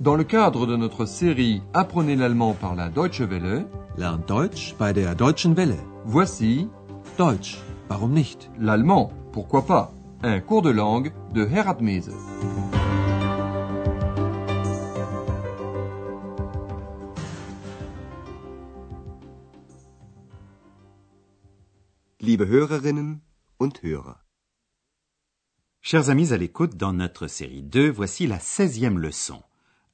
Dans le cadre de notre série Apprenez l'allemand par la Deutsche Welle, Lernt Deutsch bei der Deutschen Welle. voici Deutsch, warum nicht? l'allemand, pourquoi pas, un cours de langue de Herat Mese. Liebe Hörerinnen und Hörer. Chers amis à l'écoute, dans notre série 2, voici la 16e leçon,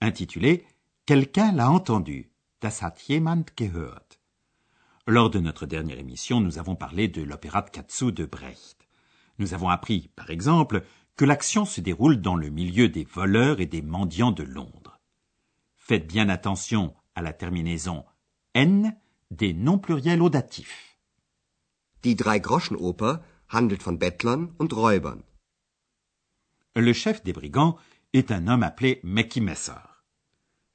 intitulée Quelqu'un l'a entendu. Das hat jemand gehört. Lors de notre dernière émission, nous avons parlé de l'opéra de Katsu de Brecht. Nous avons appris, par exemple, que l'action se déroule dans le milieu des voleurs et des mendiants de Londres. Faites bien attention à la terminaison N des noms pluriels audatifs. Die Drei-Groschen-Oper handelt von Bettlern und Räubern. Le chef des brigands est un homme appelé Meki Messer.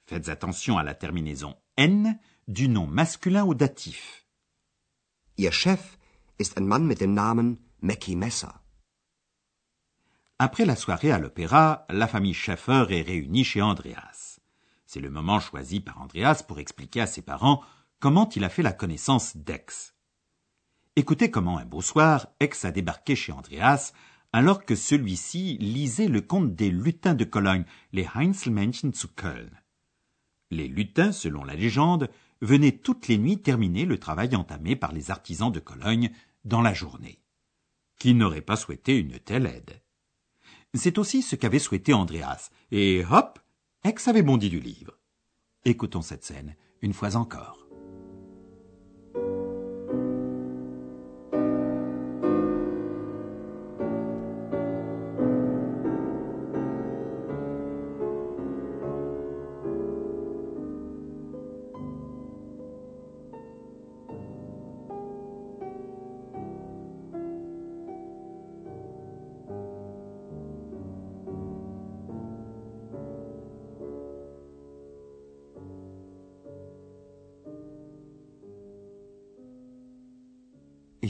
Faites attention à la terminaison N du nom masculin audatif. Ihr Chef ist ein Mann mit dem Namen Mackie Messer. Après la soirée à l'opéra, la famille Schaffer est réunie chez Andreas. C'est le moment choisi par Andreas pour expliquer à ses parents comment il a fait la connaissance d'Ex. Écoutez comment un beau soir, Ex a débarqué chez Andreas alors que celui-ci lisait le conte des lutins de Cologne, les Heinzelmännchen zu Köln. Les lutins, selon la légende, venaient toutes les nuits terminer le travail entamé par les artisans de Cologne dans la journée. Qui n'aurait pas souhaité une telle aide C'est aussi ce qu'avait souhaité Andreas, et hop, Ex avait bondi du livre. Écoutons cette scène une fois encore.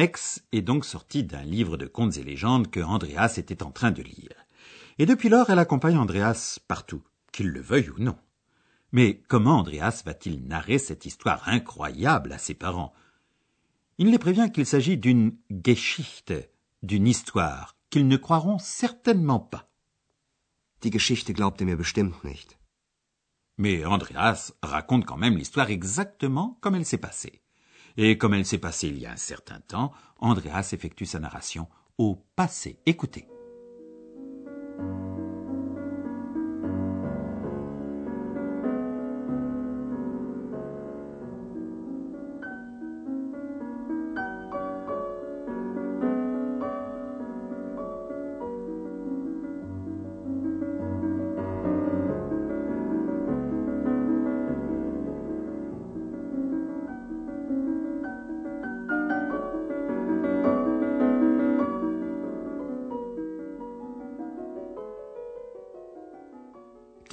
Ex est donc sortie d'un livre de contes et légendes que Andreas était en train de lire. Et depuis lors, elle accompagne Andreas partout, qu'il le veuille ou non. Mais comment Andreas va-t-il narrer cette histoire incroyable à ses parents? Il les prévient qu'il s'agit d'une Geschichte, d'une histoire, qu'ils ne croiront certainement pas. Die Geschichte glaubt ihr mir bestimmt nicht. Mais Andreas raconte quand même l'histoire exactement comme elle s'est passée. Et comme elle s'est passée il y a un certain temps, Andreas effectue sa narration au passé. Écoutez.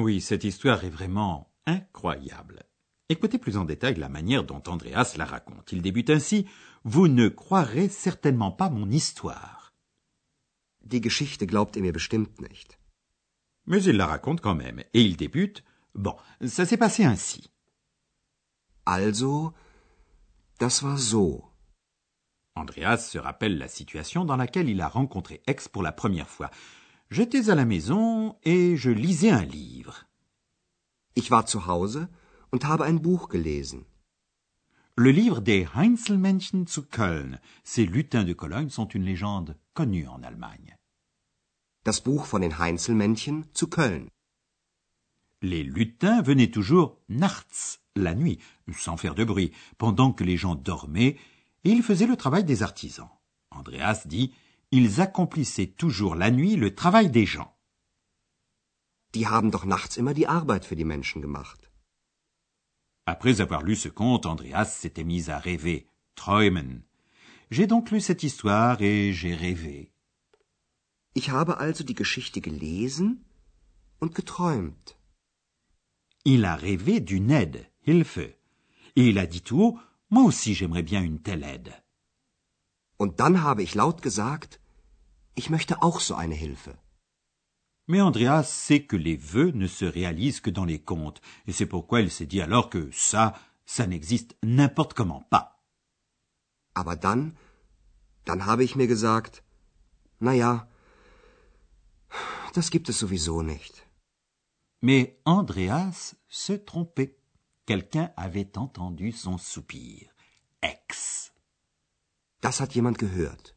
Oui, cette histoire est vraiment incroyable. Écoutez plus en détail la manière dont Andreas la raconte. Il débute ainsi Vous ne croirez certainement pas mon histoire. Die Geschichte glaubt ihr mir bestimmt nicht. Mais il la raconte quand même, et il débute Bon, ça s'est passé ainsi. Also, das war so. Andreas se rappelle la situation dans laquelle il a rencontré Ex pour la première fois. J'étais à la maison et je lisais un livre. Ich war zu Hause und habe ein Buch gelesen. Le livre des Heinzelmännchen zu Köln. Ces lutins de Cologne sont une légende connue en Allemagne. Das Buch von den Heinzelmännchen zu Köln. Les lutins venaient toujours nachts, la nuit, sans faire de bruit, pendant que les gens dormaient, et ils faisaient le travail des artisans. Andreas dit Ils accomplissaient toujours la nuit le travail des gens. Die haben doch nachts immer die Arbeit für die Menschen gemacht. Après avoir lu ce conte, Andreas s'était mis à rêver, träumen. J'ai donc lu cette histoire et j'ai rêvé. Ich habe also die Geschichte gelesen und geträumt. Il a rêvé d'une aide, Hilfe. Et il a dit tout haut, moi aussi j'aimerais bien une telle aide. Und dann habe ich laut gesagt, ich möchte auch so eine Hilfe. Mais Andreas sait que les vœux ne se réalisent que dans les contes, et c'est pourquoi il s'est dit alors que ça, ça n'existe n'importe comment pas. Aber dann, dann habe ich mir gesagt, na ja, das gibt es sowieso nicht. Mais Andreas se trompait. Quelqu'un avait entendu son soupir. Ex. Das hat jemand gehört.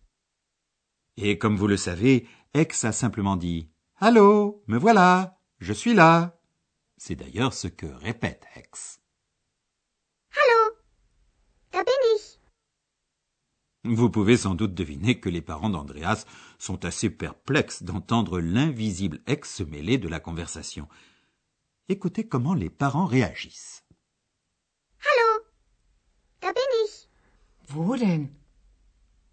Et comme vous le savez, Ex a simplement dit Allô, me voilà, je suis là. C'est d'ailleurs ce que répète Ex. Hallo, da bin ich. Vous pouvez sans doute deviner que les parents d'Andreas sont assez perplexes d'entendre l'invisible Ex se mêler de la conversation. Écoutez comment les parents réagissent. Hallo, da bin ich. Wo denn?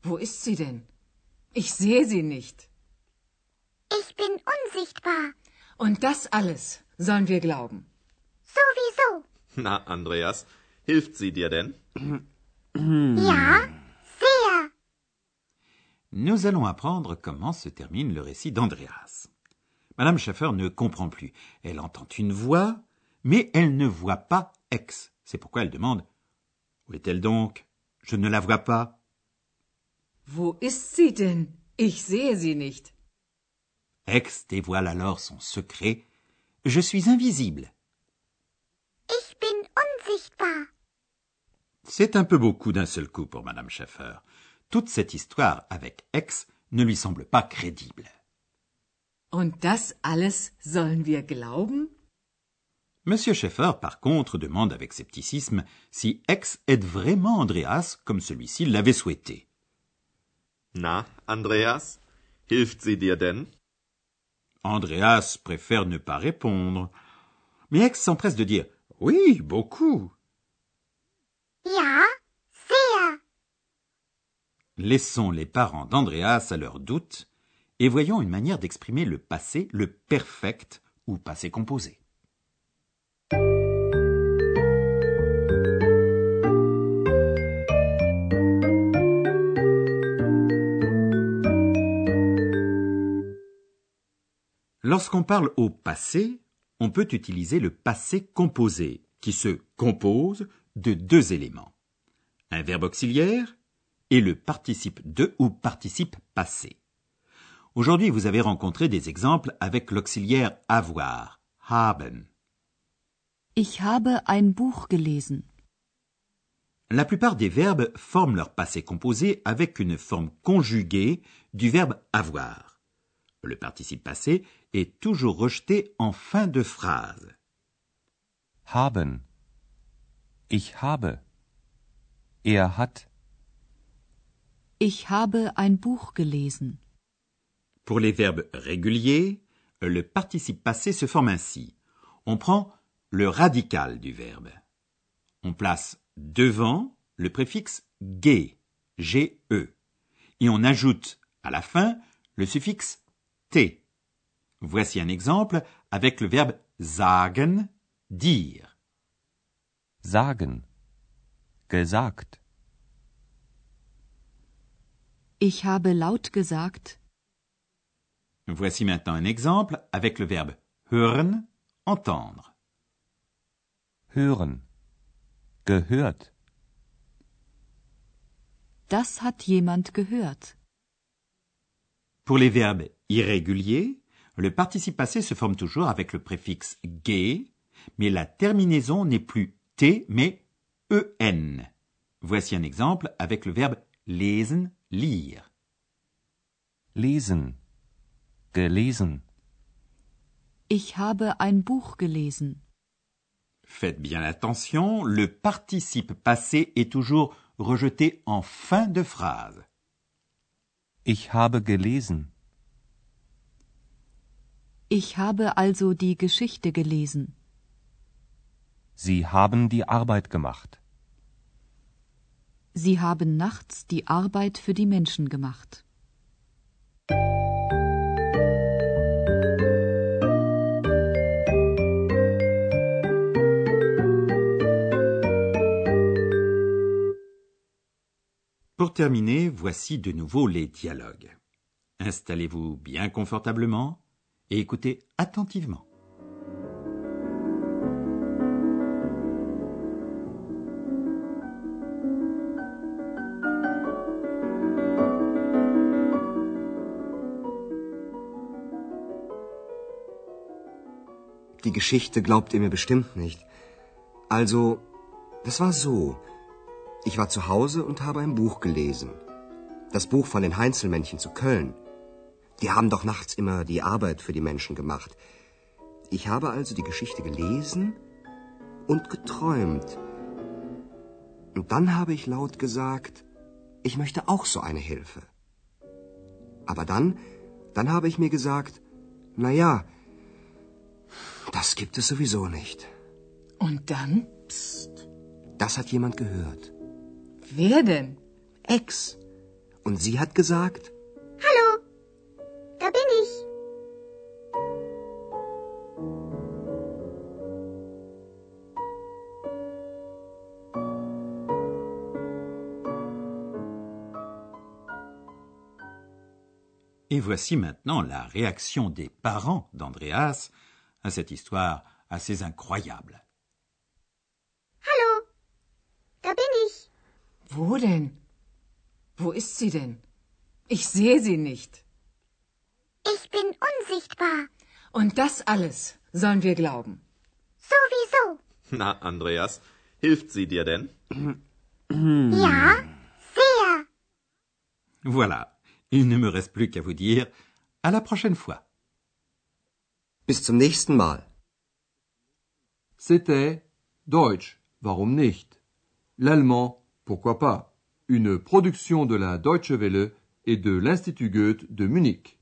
Wo ist sie denn? Ich sehe sie nicht. Ich bin unsichtbar. Und das alles sollen wir glauben. Sowieso. Na, Andreas, hilft sie dir denn? Ja, sehr. Nous allons apprendre comment se termine le récit d'Andreas. Madame Schaffer ne comprend plus. Elle entend une voix, mais elle ne voit pas Ex. C'est pourquoi elle demande Où est-elle donc? Je ne la vois pas. Wo ist sie denn? Ich sehe sie nicht. Ex dévoile alors son secret. Je suis invisible. Ich bin unsichtbar. C'est un peu beaucoup d'un seul coup pour Madame Schaffer. Toute cette histoire avec Ex ne lui semble pas crédible. Und das alles sollen wir glauben? Monsieur Scheffer, par contre, demande avec scepticisme si Ex aide vraiment Andreas comme celui-ci l'avait souhaité. Na, Andreas, hilft sie dir denn? Andreas préfère ne pas répondre. Mais Ex s'empresse de dire Oui, beaucoup. Ja, sehr. Laissons les parents d'Andreas à leurs doutes et voyons une manière d'exprimer le passé, le perfect ou passé composé. Lorsqu'on parle au passé, on peut utiliser le passé composé, qui se compose de deux éléments. Un verbe auxiliaire et le participe de ou participe passé. Aujourd'hui, vous avez rencontré des exemples avec l'auxiliaire avoir, haben. Ich habe ein Buch gelesen. La plupart des verbes forment leur passé composé avec une forme conjuguée du verbe avoir. Le participe passé est toujours rejeté en fin de phrase. Haben. Ich habe. Er hat. Ich habe ein Buch gelesen. Pour les verbes réguliers, le participe passé se forme ainsi. On prend le radical du verbe. On place devant le préfixe ge, G-E, et on ajoute à la fin le suffixe t. Voici un exemple avec le verbe sagen, dire. Sagen. Gesagt. Ich habe laut gesagt. Voici maintenant un exemple avec le verbe hören, entendre. Hören. Gehört. Das hat jemand gehört. Pour les verbes irréguliers, le participe passé se forme toujours avec le préfixe ge, mais la terminaison n'est plus t mais en. Voici un exemple avec le verbe lesen, lire. Lesen. Gelesen. Ich habe ein Buch gelesen. Faites bien attention, le participe passé est toujours rejeté en fin de phrase. Ich habe gelesen. Ich habe also die Geschichte gelesen. Sie haben die Arbeit gemacht. Sie haben nachts die Arbeit für die Menschen gemacht. Pour terminer, voici de nouveau les dialogues. Installez-vous bien confortablement et écoutez attentivement. Die Geschichte glaubt ihr mir bestimmt nicht. Also, das war so. Ich war zu Hause und habe ein Buch gelesen. Das Buch von den Heinzelmännchen zu Köln. Die haben doch nachts immer die Arbeit für die Menschen gemacht. Ich habe also die Geschichte gelesen und geträumt. Und dann habe ich laut gesagt, ich möchte auch so eine Hilfe. Aber dann, dann habe ich mir gesagt, na ja, das gibt es sowieso nicht. Und dann? Psst. Das hat jemand gehört. Wer denn? Ex. Und sie hat gesagt, Et voici maintenant la réaction des parents d'Andreas à cette histoire assez incroyable. Hallo, da bin ich. Wo denn? Wo ist sie denn? Ich sehe sie nicht. Ich bin unsichtbar. Und das alles sollen wir glauben. Sowieso. Na, Andreas, hilft sie dir denn? Ja, sehr. Voilà, il ne me reste plus qu'à vous dire à la prochaine fois. bis zum nächsten Mal. C'était Deutsch, warum nicht? L'allemand, pourquoi pas? Une production de la Deutsche Welle et de l'Institut Goethe de Munich.